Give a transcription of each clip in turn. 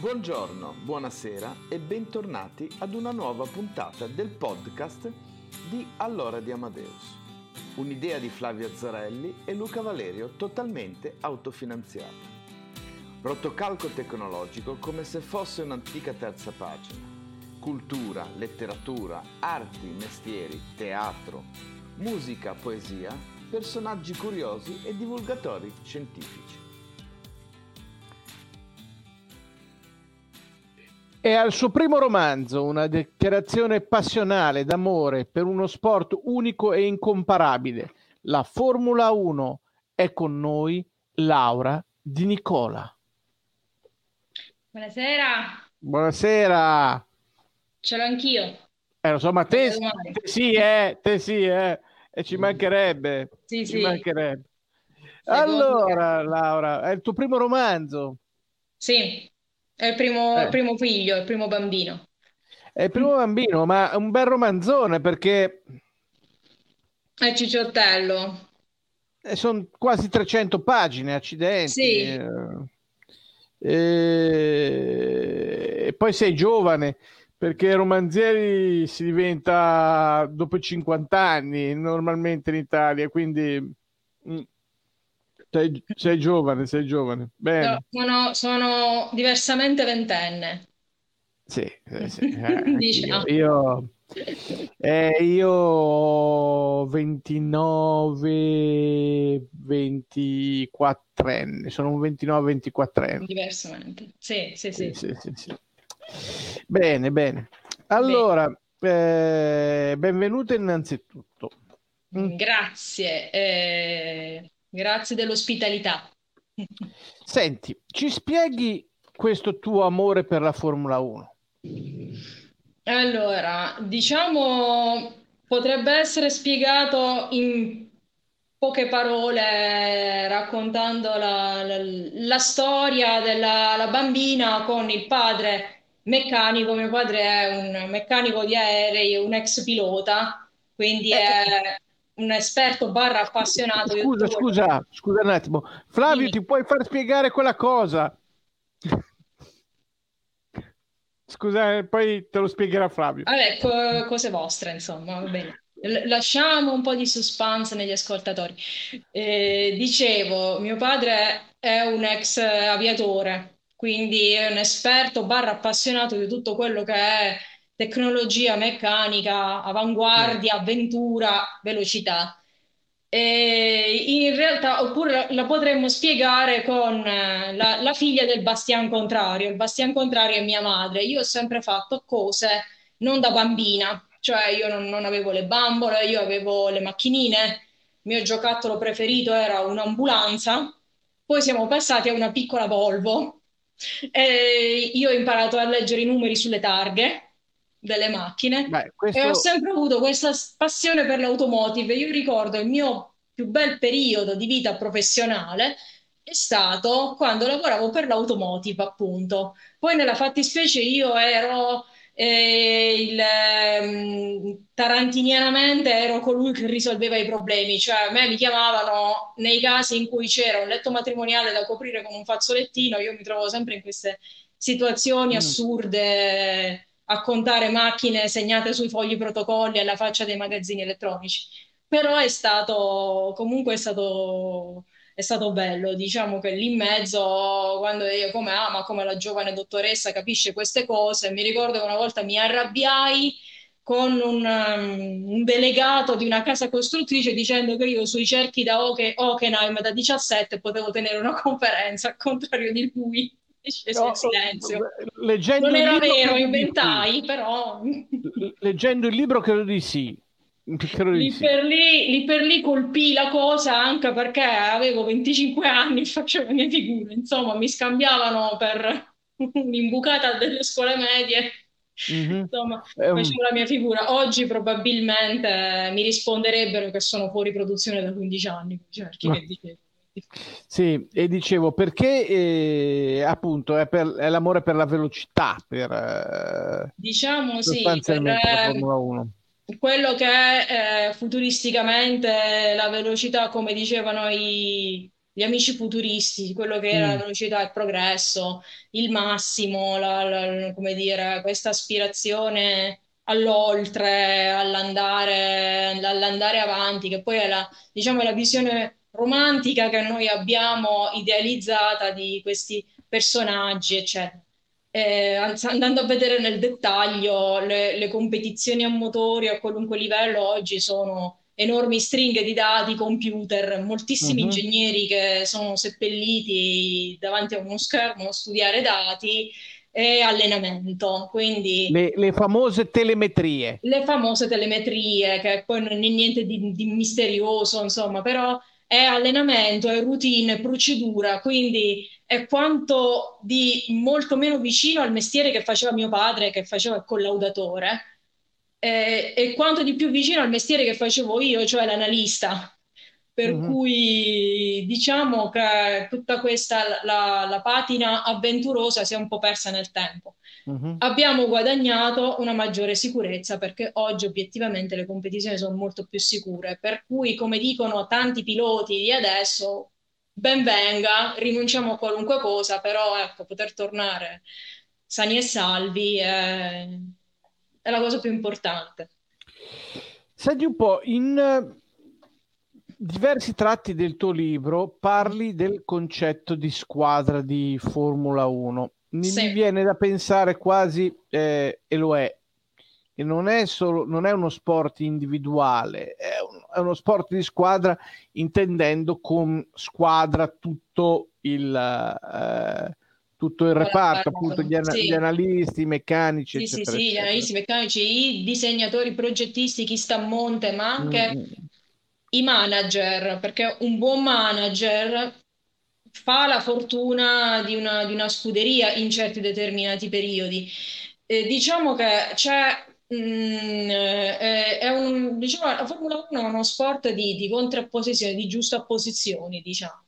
Buongiorno, buonasera e bentornati ad una nuova puntata del podcast di Allora di Amadeus. Un'idea di Flavio Azzarelli e Luca Valerio totalmente autofinanziata. Rotocalco tecnologico come se fosse un'antica terza pagina. Cultura, letteratura, arti, mestieri, teatro, musica, poesia, personaggi curiosi e divulgatori scientifici. È al suo primo romanzo una dichiarazione passionale d'amore per uno sport unico e incomparabile, la Formula 1. È con noi Laura Di Nicola. Buonasera, Buonasera. ce l'ho anch'io. Eh, lo so, ma te, te sì, eh, te sì, eh. E ci mancherebbe. Sì, ci sì. mancherebbe. Secondo Allora, Laura, è il tuo primo romanzo. Sì, è il primo, Eh. primo figlio, il primo bambino. È il primo bambino, ma è un bel romanzone perché È Cicciottello. sono quasi 300 pagine, accidenti. Sì. Eh, E... e poi sei giovane, perché romanzieri si diventa dopo i 50 anni normalmente in Italia, quindi mm, sei, sei giovane, sei giovane. Bene, Sono, sono diversamente ventenne. sì, sì, sì, eh. Diciamo. Io, eh, io ho 29, 24 anni, sono un 29-24 anni. Diversamente. Sì, sì, sì. Sì, sì, sì. Bene, bene. Allora, eh, benvenuta innanzitutto. Mm. Grazie, eh, grazie dell'ospitalità. Senti, ci spieghi questo tuo amore per la Formula 1? Allora, diciamo, potrebbe essere spiegato in poche parole raccontando la, la- la storia della la bambina con il padre meccanico. Mio padre è un meccanico di aerei, un ex pilota, quindi è un esperto barra appassionato Scusa, quello- scusa, scusa un attimo. Flavio, Dimmi. ti puoi far spiegare quella cosa? Scusa, eh, poi te lo spiegherà Flavio. Vabbè, co- cose vostre, insomma, va bene. L- Lasciamo un po' di suspense negli ascoltatori. Eh, dicevo, mio padre è un ex aviatore, quindi è un esperto barra appassionato di tutto quello che è tecnologia meccanica, avanguardia, avventura, velocità. E in realtà, oppure la potremmo spiegare con eh, la, la figlia del Bastian Contrario. Il Bastian Contrario è mia madre. Io ho sempre fatto cose non da bambina, cioè io non, non avevo le bambole, io avevo le macchinine. Il mio giocattolo preferito era un'ambulanza. Poi siamo passati a una piccola Volvo. E io ho imparato a leggere i numeri sulle targhe delle macchine. Beh, E ho questo... sempre avuto questa passione per l'automotive. Io ricordo il mio più bel periodo di vita professionale è stato quando lavoravo per l'automotive, appunto. Poi nella fattispecie io ero eh, il, ehm, tarantinianamente ero colui che risolveva i problemi, cioè a me mi chiamavano nei casi in cui c'era un letto matrimoniale da coprire con un fazzolettino, io mi trovo sempre in queste situazioni Mm. assurde a contare macchine segnate sui fogli protocolli alla faccia dei magazzini elettronici. Però è stato comunque è stato, è stato bello, diciamo che lì in mezzo, quando io come, ah, ma come la giovane dottoressa capisce queste cose, mi ricordo che una volta mi arrabbiai con un, um, un delegato di una casa costruttrice dicendo che io sui cerchi da Hockenheim da 17 potevo tenere una conferenza, al contrario di lui. No, leggendo Non il era libro vero, credo di inventai, però sì. Leggendo il libro credo di sì. Credo di lì sì. per lì, lì per lì colpì la cosa anche perché avevo 25 anni e facevo le mie figure, insomma, mi scambiavano per un'imbucata delle scuole medie. Mhm. Insomma, facevo la mia figura. Oggi probabilmente mi risponderebbe che sono fuori produzione da 15 anni. Cioè, chi che dice? Sì, e dicevo perché eh, appunto è, per- è l'amore per la velocità, per eh, Diciamo sì, per, la Formula 1. quello che è eh, futuristicamente la velocità, come dicevano i- gli amici futuristi, quello che era la Mm. velocità, il progresso, il massimo, la- la- come dire, questa aspirazione all'oltre, all'andare, all'andare avanti, che poi è la, diciamo, la visione romantica che noi abbiamo idealizzata di questi personaggi, eccetera. Eh, andando a vedere nel dettaglio, le, le competizioni a motori a qualunque livello oggi sono enormi stringhe di dati, computer, moltissimi Mhm. ingegneri che sono seppelliti davanti a uno schermo a studiare dati e allenamento. Quindi Le, le famose telemetrie. le famose telemetrie, che poi non è niente di, di misterioso, insomma, però è allenamento, è routine, è procedura, quindi è quanto di molto meno vicino al mestiere che faceva mio padre, che faceva il collaudatore, eh, e quanto di più vicino al mestiere che facevo io, cioè l'analista. Per Mhm. cui diciamo che tutta questa, la, la patina avventurosa si è un po' persa nel tempo. Mhm. Abbiamo guadagnato una maggiore sicurezza perché oggi obiettivamente le competizioni sono molto più sicure, per cui come dicono tanti piloti di adesso, ben venga, rinunciamo a qualunque cosa, però ecco, poter tornare sani e salvi è, è la cosa più importante. Senti un po', in diversi tratti del tuo libro parli del concetto di squadra di Formula 1. Mi, Sì. viene da pensare quasi, eh, e lo è, che non è solo, non è uno sport individuale, è, un- è uno sport di squadra intendendo con squadra tutto il, eh, tutto il reparto, appunto gli, ana- sì. gli analisti, i meccanici, Sì, sì, eccetera, sì, gli eccetera. analisti meccanici, i disegnatori, i progettisti, chi sta a monte, ma anche Mm, i manager, perché un buon manager fa la fortuna di una, di una scuderia in certi determinati periodi. Eh, diciamo che c'è, mm, eh, è un, diciamo, la Formula 1 è uno sport di, di contrapposizione, di giustapposizioni, diciamo.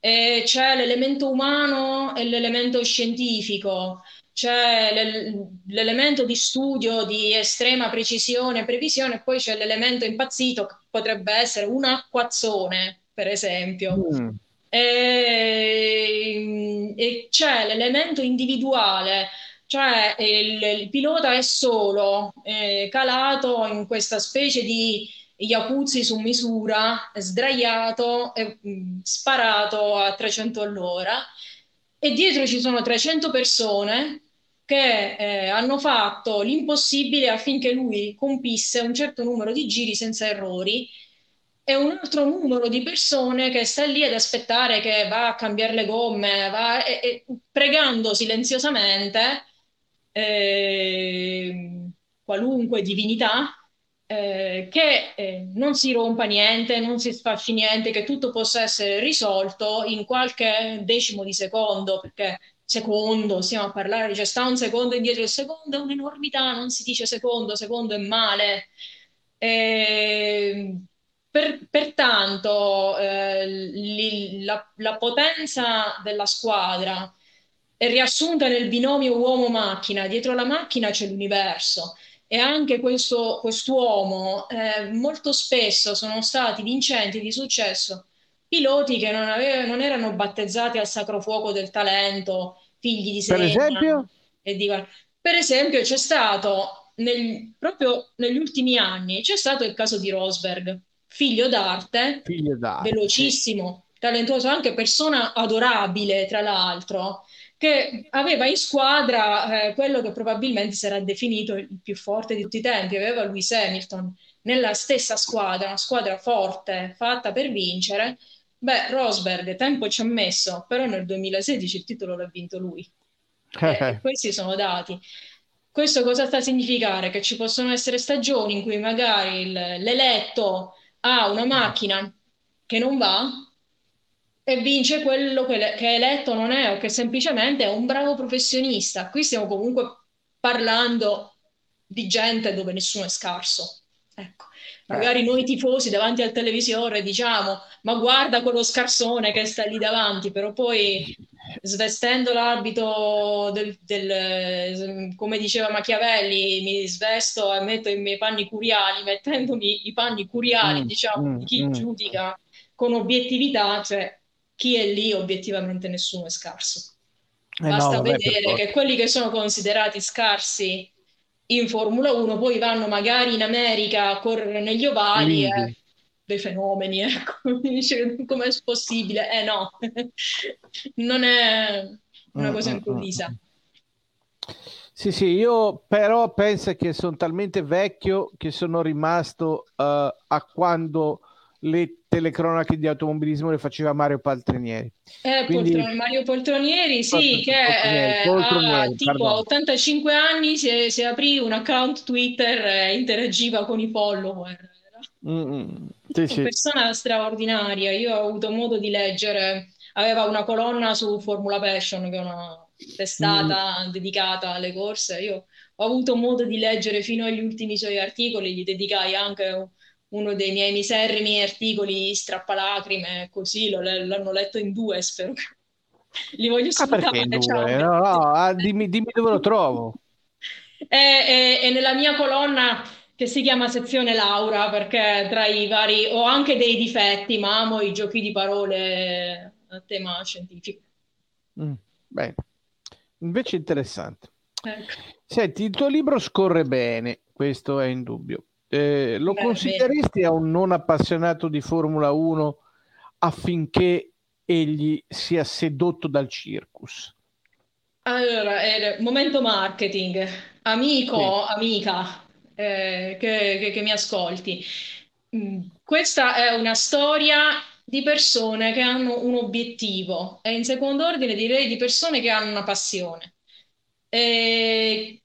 E c'è l'elemento umano e l'elemento scientifico, c'è l'el- l'elemento di studio di estrema precisione e previsione, poi c'è l'elemento impazzito potrebbe essere un acquazzone, per esempio. mm. E, e c'è l'elemento individuale, cioè il, il pilota è solo, eh, calato in questa specie di Iacuzzi su misura, sdraiato e mh, sparato a 300 all'ora, e dietro ci sono 300 persone che eh, hanno fatto l'impossibile affinché lui compisse un certo numero di giri senza errori e un altro numero di persone che sta lì ad aspettare che va a cambiare le gomme, va, e, e pregando silenziosamente eh, qualunque divinità eh, che eh, non si rompa niente, non si sfasci niente, che tutto possa essere risolto in qualche decimo di secondo, perché secondo, stiamo a parlare, cioè sta un secondo indietro, il secondo è un'enormità, non si dice secondo, secondo è male. E per, pertanto eh, li, la, la potenza della squadra è riassunta nel binomio uomo-macchina. Dietro la macchina c'è l'universo e anche questo quest'uomo eh, molto spesso sono stati vincenti di successo piloti che non, avevano, non erano battezzati al sacro fuoco del talento, figli di Per Senna esempio? e di... Per esempio c'è stato, nel- proprio negli ultimi anni, c'è stato il caso di Rosberg, figlio d'arte, Figlio d'arte. velocissimo, talentuoso, anche persona adorabile, tra l'altro, che aveva in squadra eh, quello che probabilmente sarà definito il più forte di tutti i tempi, aveva Lewis Hamilton nella stessa squadra, una squadra forte, fatta per vincere. Beh, Rosberg tempo ci ha messo, però nel 2016 il titolo l'ha vinto lui. Eh, questi sono dati. Questo cosa sta a significare? Che ci possono essere stagioni in cui magari il- l'eletto ha una macchina che non va e vince quello che, le- che eletto non è o che semplicemente è un bravo professionista. Qui stiamo comunque parlando di gente dove nessuno è scarso. Ecco, magari noi tifosi davanti al televisore diciamo, ma guarda quello scarsone che sta lì davanti, però poi svestendo l'abito del, del- come diceva Machiavelli, mi svesto e metto i miei panni curiali, mettendomi i panni curiali, Mm, diciamo, mm, di chi mm. giudica con obiettività, cioè chi è lì obiettivamente nessuno è scarso. Eh no, Basta vabbè, per vedere che quelli che sono considerati scarsi in Formula 1 poi vanno magari in America a correre negli ovali Quindi. e dei fenomeni, ecco. Dice com'è possibile? Eh no, non è una cosa Mm, mm, improvvisa. mm. Sì, sì, io però penso che sono talmente vecchio che sono rimasto eh, a quando le telecronache di automobilismo le faceva Mario Paltrinieri. Eh, Quindi- Poltron- Mario Poltronieri, sì, Poltron- che Poltronieri, eh, Poltronieri, ha tipo pardon. a 85 anni si, si aprì un account Twitter e interagiva con i follower. Mm, mm. Sì, Una sì. persona straordinaria. Io ho avuto modo di leggere, aveva una colonna su Formula Passion, che è una testata dedicata alle corse. Io ho avuto modo di leggere fino agli ultimi suoi articoli, gli dedicai anche uno dei miei miserrimi articoli strappalacrime, così lo- l'hanno letto in due, spero che li voglio Ah, salutare. ciao. due? No, no, ah, dimmi, dimmi dove lo trovo. È, è- è nella mia colonna che si chiama sezione Laura, perché tra i vari ho anche dei difetti, ma amo i giochi di parole a tema scientifico. Mm, bene. Invece interessante. Ecco. Senti, il tuo libro scorre bene, questo è indubbio. Eh, lo consideresti a un non appassionato di Formula 1 affinché egli sia sedotto dal circus? Allora, eh, momento marketing, amico, amica, eh, che, che- che mi ascolti. Mm, Questa è una storia di persone che hanno un obiettivo e in secondo ordine direi di persone che hanno una passione. Eh,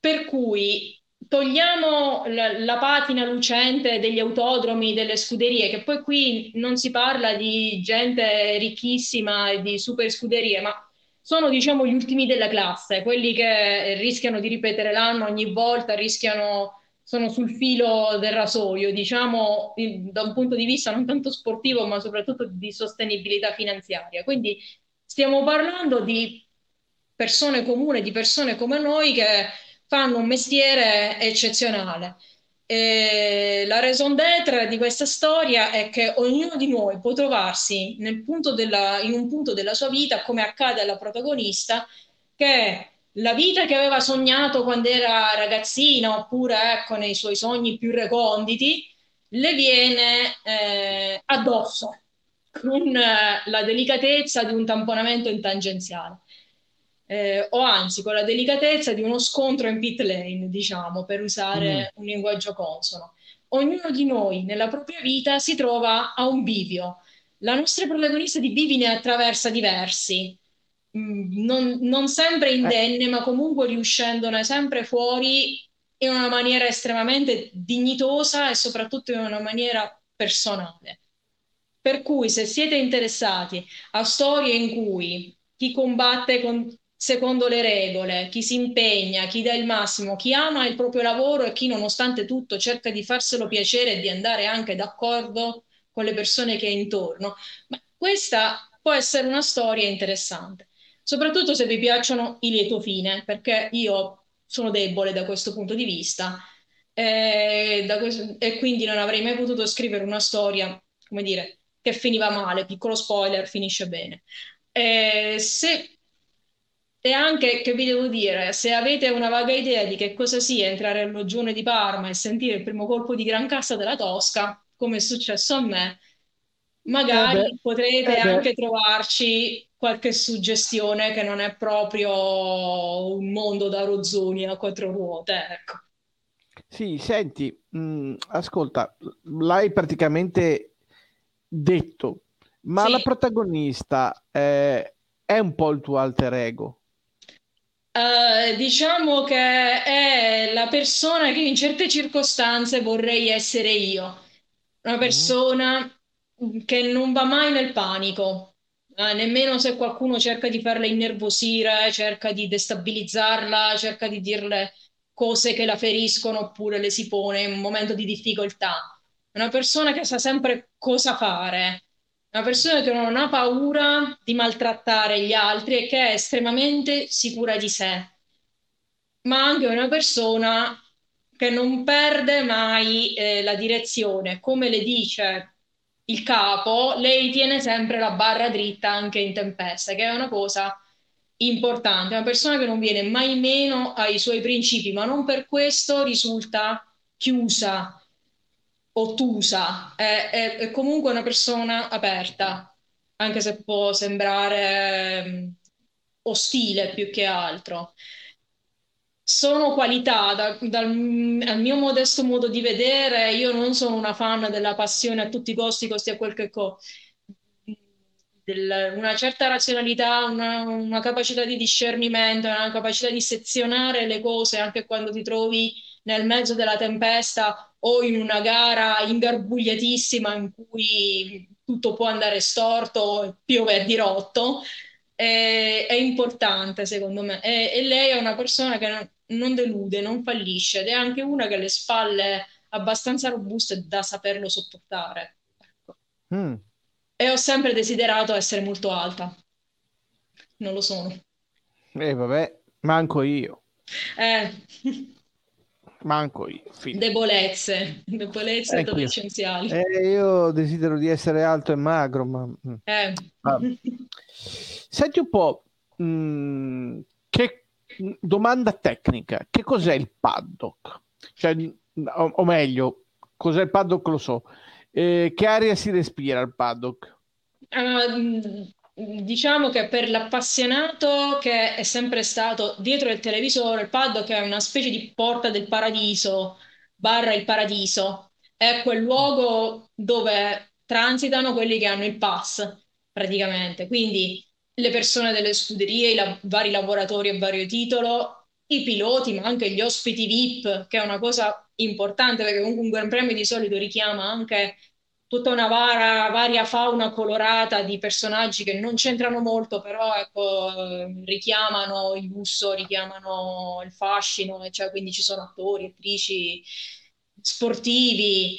per cui togliamo la, la patina lucente degli autodromi, delle scuderie, che poi qui non si parla di gente ricchissima e di super scuderie, ma sono, diciamo, gli ultimi della classe, quelli che rischiano di ripetere l'anno ogni volta, rischiano, sono sul filo del rasoio, diciamo, da un punto di vista non tanto sportivo, ma soprattutto di sostenibilità finanziaria. Quindi stiamo parlando di persone comuni, di persone come noi che fanno un mestiere eccezionale. E la raison d'être di questa storia è che ognuno di noi può trovarsi della- in un punto della sua vita, come accade alla protagonista, che la vita che aveva sognato quando era ragazzina, oppure ecco, nei suoi sogni più reconditi, le viene eh, addosso con eh, la delicatezza di un tamponamento in tangenziale. Eh, o anzi con la delicatezza di uno scontro in pit lane, diciamo, per usare un linguaggio consono. Ognuno di noi nella propria vita si trova a un bivio. La nostra protagonista di bivi ne attraversa diversi, Mm, non, non sempre indenne, ma comunque riuscendone sempre fuori in una maniera estremamente dignitosa e soprattutto in una maniera personale. Per cui se siete interessati a storie in cui chi combatte con- secondo le regole, chi si impegna, chi dà il massimo, chi ama il proprio lavoro e chi nonostante tutto cerca di farselo piacere e di andare anche d'accordo con le persone che è intorno. Ma questa può essere una storia interessante, soprattutto se vi piacciono i lieto fine, perché io sono debole da questo punto di vista e, questo, e quindi non avrei mai potuto scrivere una storia, come dire, che finiva male, piccolo spoiler, finisce bene. E se e anche, che vi devo dire, se avete una vaga idea di che cosa sia entrare al Loggione di Parma e sentire il primo colpo di Gran Cassa della Tosca, come è successo a me, magari eh potrete eh anche trovarci qualche suggestione che non è proprio un mondo da rozzoni a quattro ruote, ecco. Sì, senti, mh, mm, ascolta, l'hai praticamente detto, ma Sì. la protagonista eh, è un po' il tuo alter ego. Eh, diciamo che è la persona che in certe circostanze vorrei essere io, una Mm. persona che non va mai nel panico, eh, nemmeno se qualcuno cerca di farla innervosire, cerca di destabilizzarla, cerca di dirle cose che la feriscono oppure le si pone in un momento di difficoltà. Una persona che sa sempre cosa fare, una persona che non ha paura di maltrattare gli altri e che è estremamente sicura di sé, ma anche una persona che non perde mai eh, la direzione. Come le dice il capo, lei tiene sempre la barra dritta anche in tempesta, che è una cosa importante. Una persona che non viene mai meno ai suoi principi, ma non per questo risulta chiusa ottusa, è, è- è comunque una persona aperta, anche se può sembrare ehm, ostile più che altro. Sono qualità, da- dal al mio modesto modo di vedere, io non sono una fan della passione a tutti i costi, costi a quel che co. del- una certa razionalità, una, una capacità di discernimento, una capacità di sezionare le cose anche quando ti trovi nel mezzo della tempesta o in una gara ingarbugliatissima in cui tutto può andare storto, piove a dirotto, è, è importante secondo me. E, e lei è una persona che non, non delude, non fallisce ed è anche una che ha le spalle abbastanza robuste da saperlo sopportare. Ecco. Mm. E ho sempre desiderato essere molto alta. Non lo sono. E vabbè, manco io, Eh, manco io. fine. debolezze, debolezze Ecco io. adolescenziali. Eh, io desidero di essere alto e magro, ma... mm. Eh. Ah. Senti un po', mm, che domanda tecnica, che cos'è il paddock? Cioè, o, o meglio, cos'è il paddock lo so. Eh, che aria si respira al paddock? Mh, diciamo che per l'appassionato che è sempre stato dietro il televisore, il paddock è una specie di porta del paradiso, barra il paradiso. È quel luogo dove transitano quelli che hanno il pass, praticamente. Quindi le persone delle scuderie, i la- vari lavoratori a vario titolo, i piloti, ma anche gli ospiti VIP, che è una cosa importante perché comunque un Gran Premio di solito richiama anche tutta una vara- varia fauna colorata di personaggi che non c'entrano molto, però ecco, richiamano il lusso, richiamano il fascino, cioè, quindi ci sono attori, attrici, sportivi.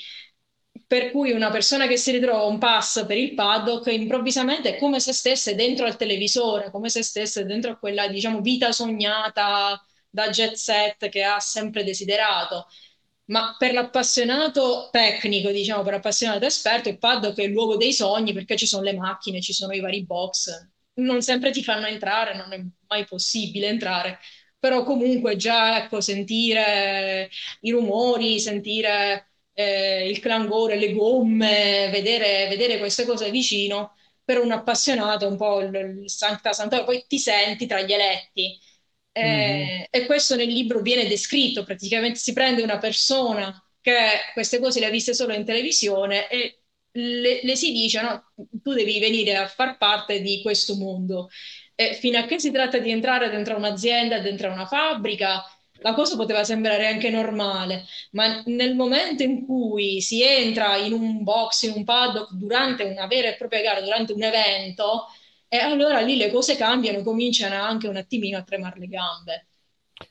Per cui una persona che si ritrova un pass per il paddock improvvisamente è come se stesse dentro al televisore, come se stesse dentro a quella, diciamo, vita sognata da jet set che ha sempre desiderato. Ma per l'appassionato tecnico, diciamo, per l'appassionato esperto, il paddock è il luogo dei sogni perché ci sono le macchine, ci sono i vari box. Non sempre ti fanno entrare, non è mai possibile entrare, però comunque già, ecco, sentire i rumori, sentire eh, il clangore, le gomme, vedere, vedere queste cose vicino, per un appassionato è un po' il, il Sancta Santorum, poi ti senti tra gli eletti. Eh, E questo nel libro viene descritto, praticamente si prende una persona che queste cose le ha viste solo in televisione e le, le si dice, no, tu devi venire a far parte di questo mondo. E fino a che si tratta di entrare dentro un'azienda, dentro una fabbrica, la cosa poteva sembrare anche normale, ma nel momento in cui si entra in un box, in un paddock, durante una vera e propria gara, durante un evento, E allora lì le cose cambiano, cominciano anche un attimino a tremare le gambe.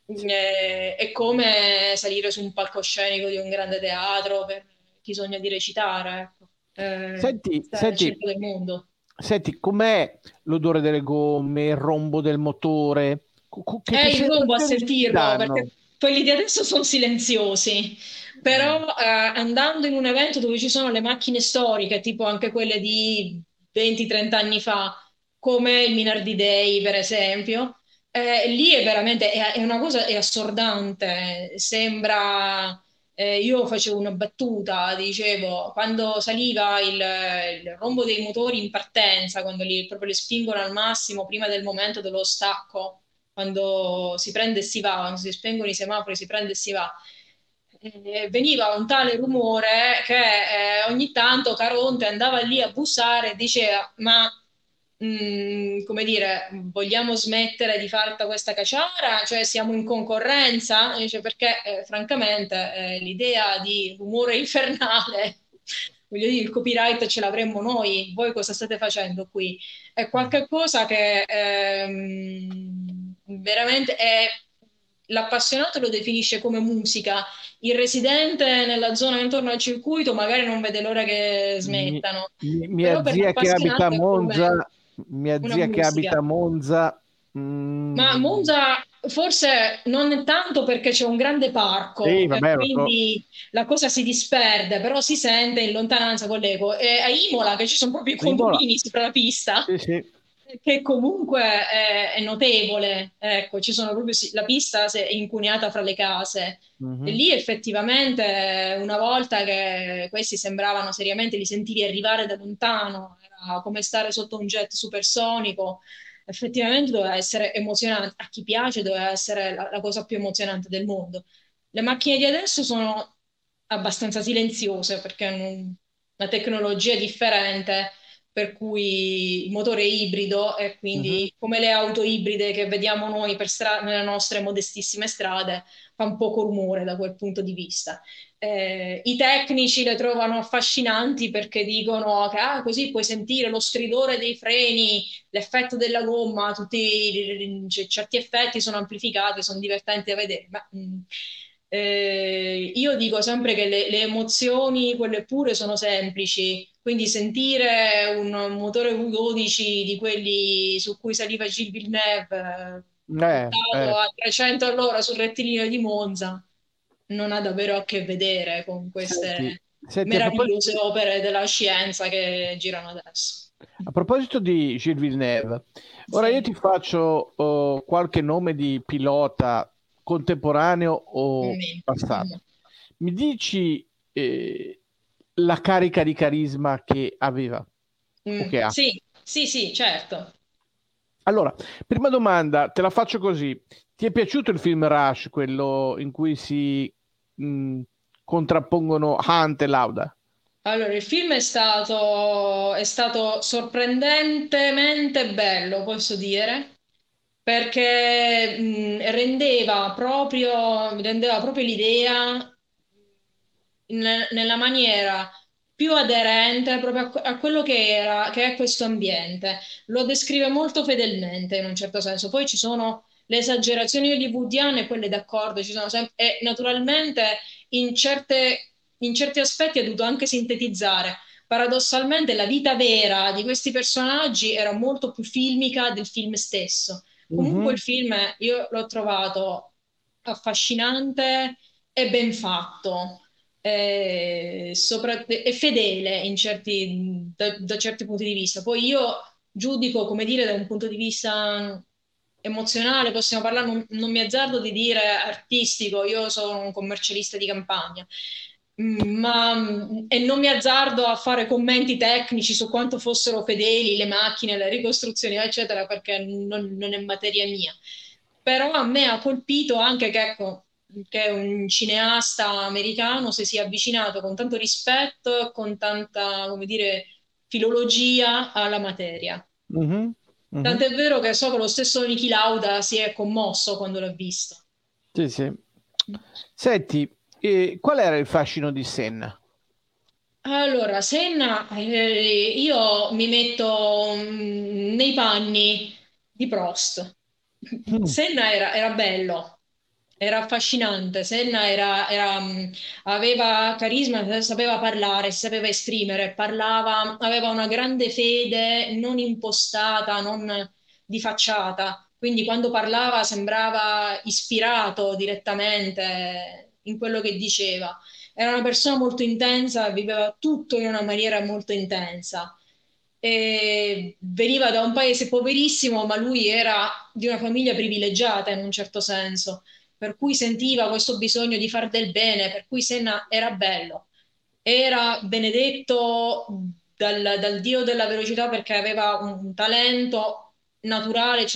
Eh, è come salire su un palcoscenico di un grande teatro per chi sogna di recitare. Ecco. Eh, senti, senti, senti, com'è l'odore delle gomme, il rombo del motore? Che eh, il rombo a sentirlo, perché quelli di adesso sono silenziosi, però mm. eh, andando in un evento dove ci sono le macchine storiche, tipo anche quelle di 20-30 anni fa, come il Minardi Day, per esempio, eh, lì è veramente è, è, una cosa è assordante. Sembra. Eh, io facevo una battuta, dicevo, quando saliva il, il, rombo dei motori in partenza, quando li, proprio li spingono al massimo prima del momento dello stacco, quando si prende e si va, quando si spengono i semafori, si prende e si va. Eh, veniva un tale rumore che eh, ogni tanto Caronte andava lì a bussare e diceva: Ma Mm, come dire, vogliamo smettere di fare questa cacciara? Cioè siamo in concorrenza? Cioè, perché eh, francamente eh, l'idea di rumore infernale, voglio dire, il copyright ce l'avremmo noi, voi cosa state facendo qui? È qualcosa che ehm, veramente è l'appassionato lo definisce come musica, il residente nella zona intorno al circuito magari non vede l'ora che smettano. Mi, mia zia che abita a Monza, mia zia che abita a Monza. Mm... Ma Monza forse non tanto perché c'è un grande parco, sì, vabbè, quindi so. la cosa si disperde, però si sente in lontananza con l'eco. E a Imola, che ci sono proprio i condomini sopra la pista, sì, sì. che comunque è, è, notevole. Ecco, ci sono proprio la pista è incuneata fra le case. Mm-hmm. E lì effettivamente, una volta che questi sembravano seriamente, li sentivi arrivare da lontano, come stare sotto un jet supersonico, effettivamente doveva essere emozionante. A chi piace doveva essere la, la cosa più emozionante del mondo. Le macchine di adesso sono abbastanza silenziose perché una tecnologia differente per cui il motore è ibrido e quindi uh-huh. come le auto ibride che vediamo noi per stra- nelle nostre modestissime strade fa un poco rumore da quel punto di vista eh, i tecnici le trovano affascinanti perché dicono che ah, così puoi sentire lo stridore dei freni, l'effetto della gomma, tutti cioè, certi effetti sono amplificati, sono divertenti da vedere. Ma, mh, mm, eh, io dico sempre che le, le, emozioni, quelle pure, sono semplici. Quindi sentire un motore V12 di quelli su cui saliva Gilles Villeneuve eh, eh. a 300 all'ora sul rettilineo di Monza non ha davvero a che vedere con queste senti, senti, meravigliose proposito... opere della scienza che girano adesso. A proposito di Gilles Villeneuve, ora sì. io ti faccio uh, qualche nome di pilota contemporaneo o mm. passato. Mi dici eh, la carica di carisma che aveva? Mm. Che ha? Sì, sì, sì, certo. Allora, prima domanda, te la faccio così. Ti è piaciuto il film Rush, quello in cui si mh, mm, contrappongono Hunt e Lauda? Allora, il film è stato, è stato sorprendentemente bello, posso dire, perché mh, rendeva proprio, rendeva proprio l'idea nella maniera più aderente proprio a, a, quello che era, che è questo ambiente. Lo descrive molto fedelmente in un certo senso. Poi ci sono le esagerazioni hollywoodiane, quelle d'accordo, ci sono sempre, e naturalmente in, certe, in certi aspetti ha dovuto anche sintetizzare. Paradossalmente la vita vera di questi personaggi era molto più filmica del film stesso. Comunque mm-hmm. il film io l'ho trovato affascinante e ben fatto. E, sopra, e fedele certi, da, da certi punti di vista. Poi io giudico, come dire, da un punto di vista emozionale, possiamo parlare, non, non, mi azzardo di dire artistico, io sono un commercialista di campagna, ma, e non mi azzardo a fare commenti tecnici su quanto fossero fedeli le macchine, le ricostruzioni, eccetera, perché non, non è materia mia. Però a me ha colpito anche che, ecco, che un cineasta americano si sia avvicinato con tanto rispetto, con tanta, come dire, filologia alla materia. Mm-hmm. Mm-hmm. Tant'è vero che so che lo stesso Niki Lauda si è commosso quando l'ha visto. Sì, sì. Senti, eh, qual era il fascino di Senna? Allora, Senna, eh, io mi metto mm, nei panni di Prost. Mm. Senna era, era bello, era affascinante. Senna era, era, mm, aveva carisma, sapeva parlare, sapeva esprimere, parlava, aveva una grande fede non impostata, non di facciata. Quindi quando parlava sembrava ispirato direttamente in quello che diceva. Era una persona molto intensa, viveva tutto in una maniera molto intensa. E veniva da un paese poverissimo, ma lui era di una famiglia privilegiata in un certo senso, per cui sentiva questo bisogno di far del bene, per cui Senna era bello. Era benedetto dal, dal dio della velocità perché aveva un talento naturale,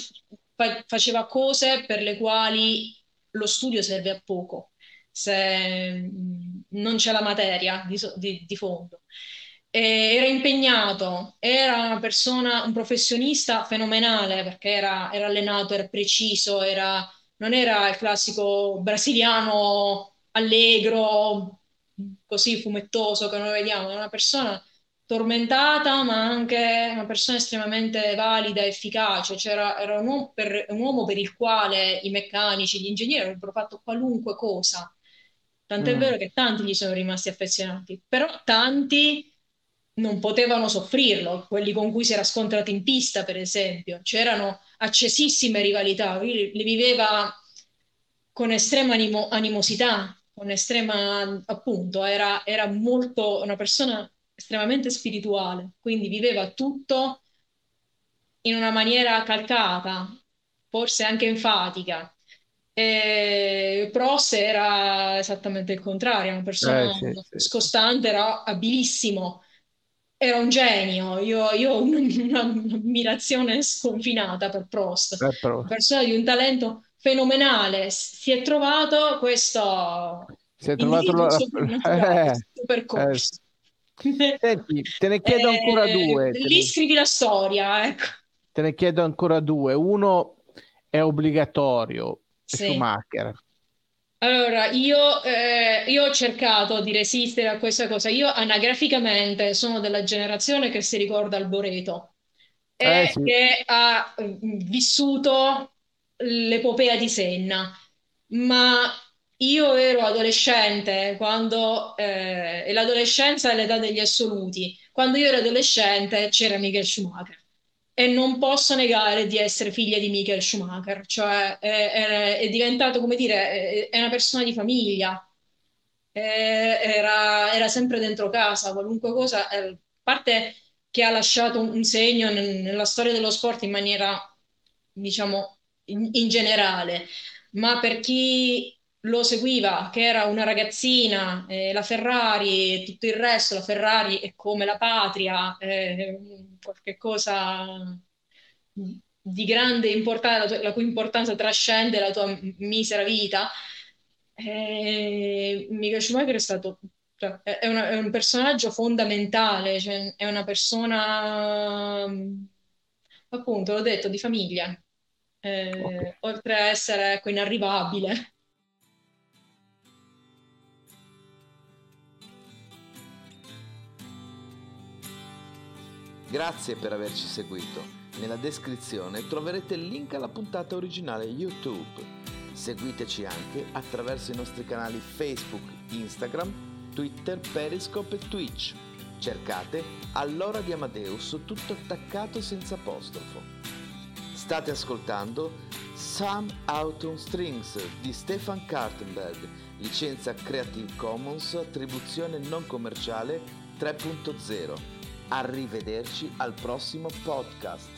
faceva cose per le quali lo studio serve a poco se non c'è la materia di, di- di fondo. E era impegnato, era una persona, un professionista fenomenale perché era, era allenato, era preciso, era, non era il classico brasiliano allegro, così fumettoso che noi vediamo, era una persona tormentata, ma anche una persona estremamente valida, efficace. C'era, era un uomo, per, un uomo per il quale i meccanici, gli ingegneri avrebbero fatto qualunque cosa. Tant'è Mm. vero che tanti gli sono rimasti affezionati, però tanti non potevano soffrirlo, quelli con cui si era scontrato in pista, per esempio. C'erano accesissime rivalità, lui le viveva con estrema animo- animosità, con estrema, appunto, era, era molto una persona estremamente spirituale, quindi viveva tutto in una maniera calcata, forse anche enfatica. E Prost era esattamente il contrario, una persona Eh, sì, sì, scostante, era abilissimo, era un genio. Io, io ho un- un'ammirazione sconfinata per Prost, Eh, però, una persona di un talento fenomenale. Si è trovato questo si è trovato la... Eh, suo percorso. Senti, te ne chiedo ancora Eh, due. Te lì ne, scrivi la storia, ecco. te ne chiedo ancora due. Uno è obbligatorio, Sì. Schumacher. Allora, io, eh, io ho cercato di resistere a questa cosa. Io anagraficamente sono della generazione che si ricorda Alboreto Eh, e sì. che ha eh, vissuto l'epopea di Senna, ma io ero adolescente quando, eh, e l'adolescenza è l'età degli assoluti. Quando io ero adolescente c'era Michael Schumacher e non posso negare di essere figlia di Michael Schumacher, cioè è, è- è diventato, come dire, è, una persona di famiglia, era, era sempre dentro casa, qualunque cosa, eh, a parte che ha lasciato un, segno nel- nella storia dello sport in maniera, diciamo, in, in generale, ma per chi lo seguiva, che era una ragazzina, eh, la Ferrari e tutto il resto, la Ferrari è come la patria, è qualche cosa di grande importanza, la cui importanza trascende la tua misera vita. E Michael Schumacher è stato, cioè, è, una- è un personaggio fondamentale, cioè, è una persona, appunto, l'ho detto, di famiglia, Eh, Ok. oltre a essere, ecco, inarrivabile. Grazie per averci seguito. Nella descrizione troverete il link alla puntata originale YouTube. Seguiteci anche attraverso i nostri canali Facebook, Instagram, Twitter, Periscope e Twitch. Cercate Allora di Amadeus tutto attaccato senza apostrofo. State ascoltando Some Autumn Strings di Stefan Kartenberg, licenza Creative Commons, attribuzione non commerciale 3.0. Arrivederci al prossimo podcast.